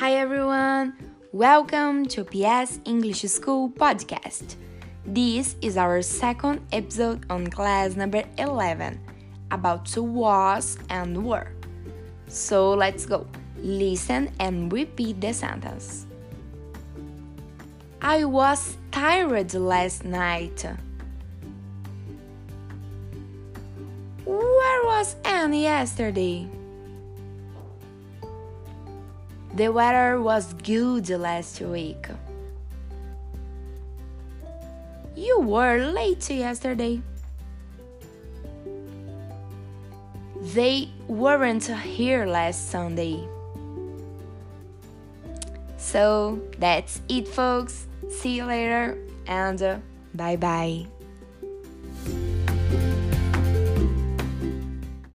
Hi everyone! Welcome to PS English School podcast. This is our second episode on class number 11 about was and were. So let's go. Listen and repeat the sentence. I was tired last night. Where was Anne yesterday? The weather was good last week. You were late yesterday. They weren't here last Sunday. So that's it, folks. See you later and uh, bye bye.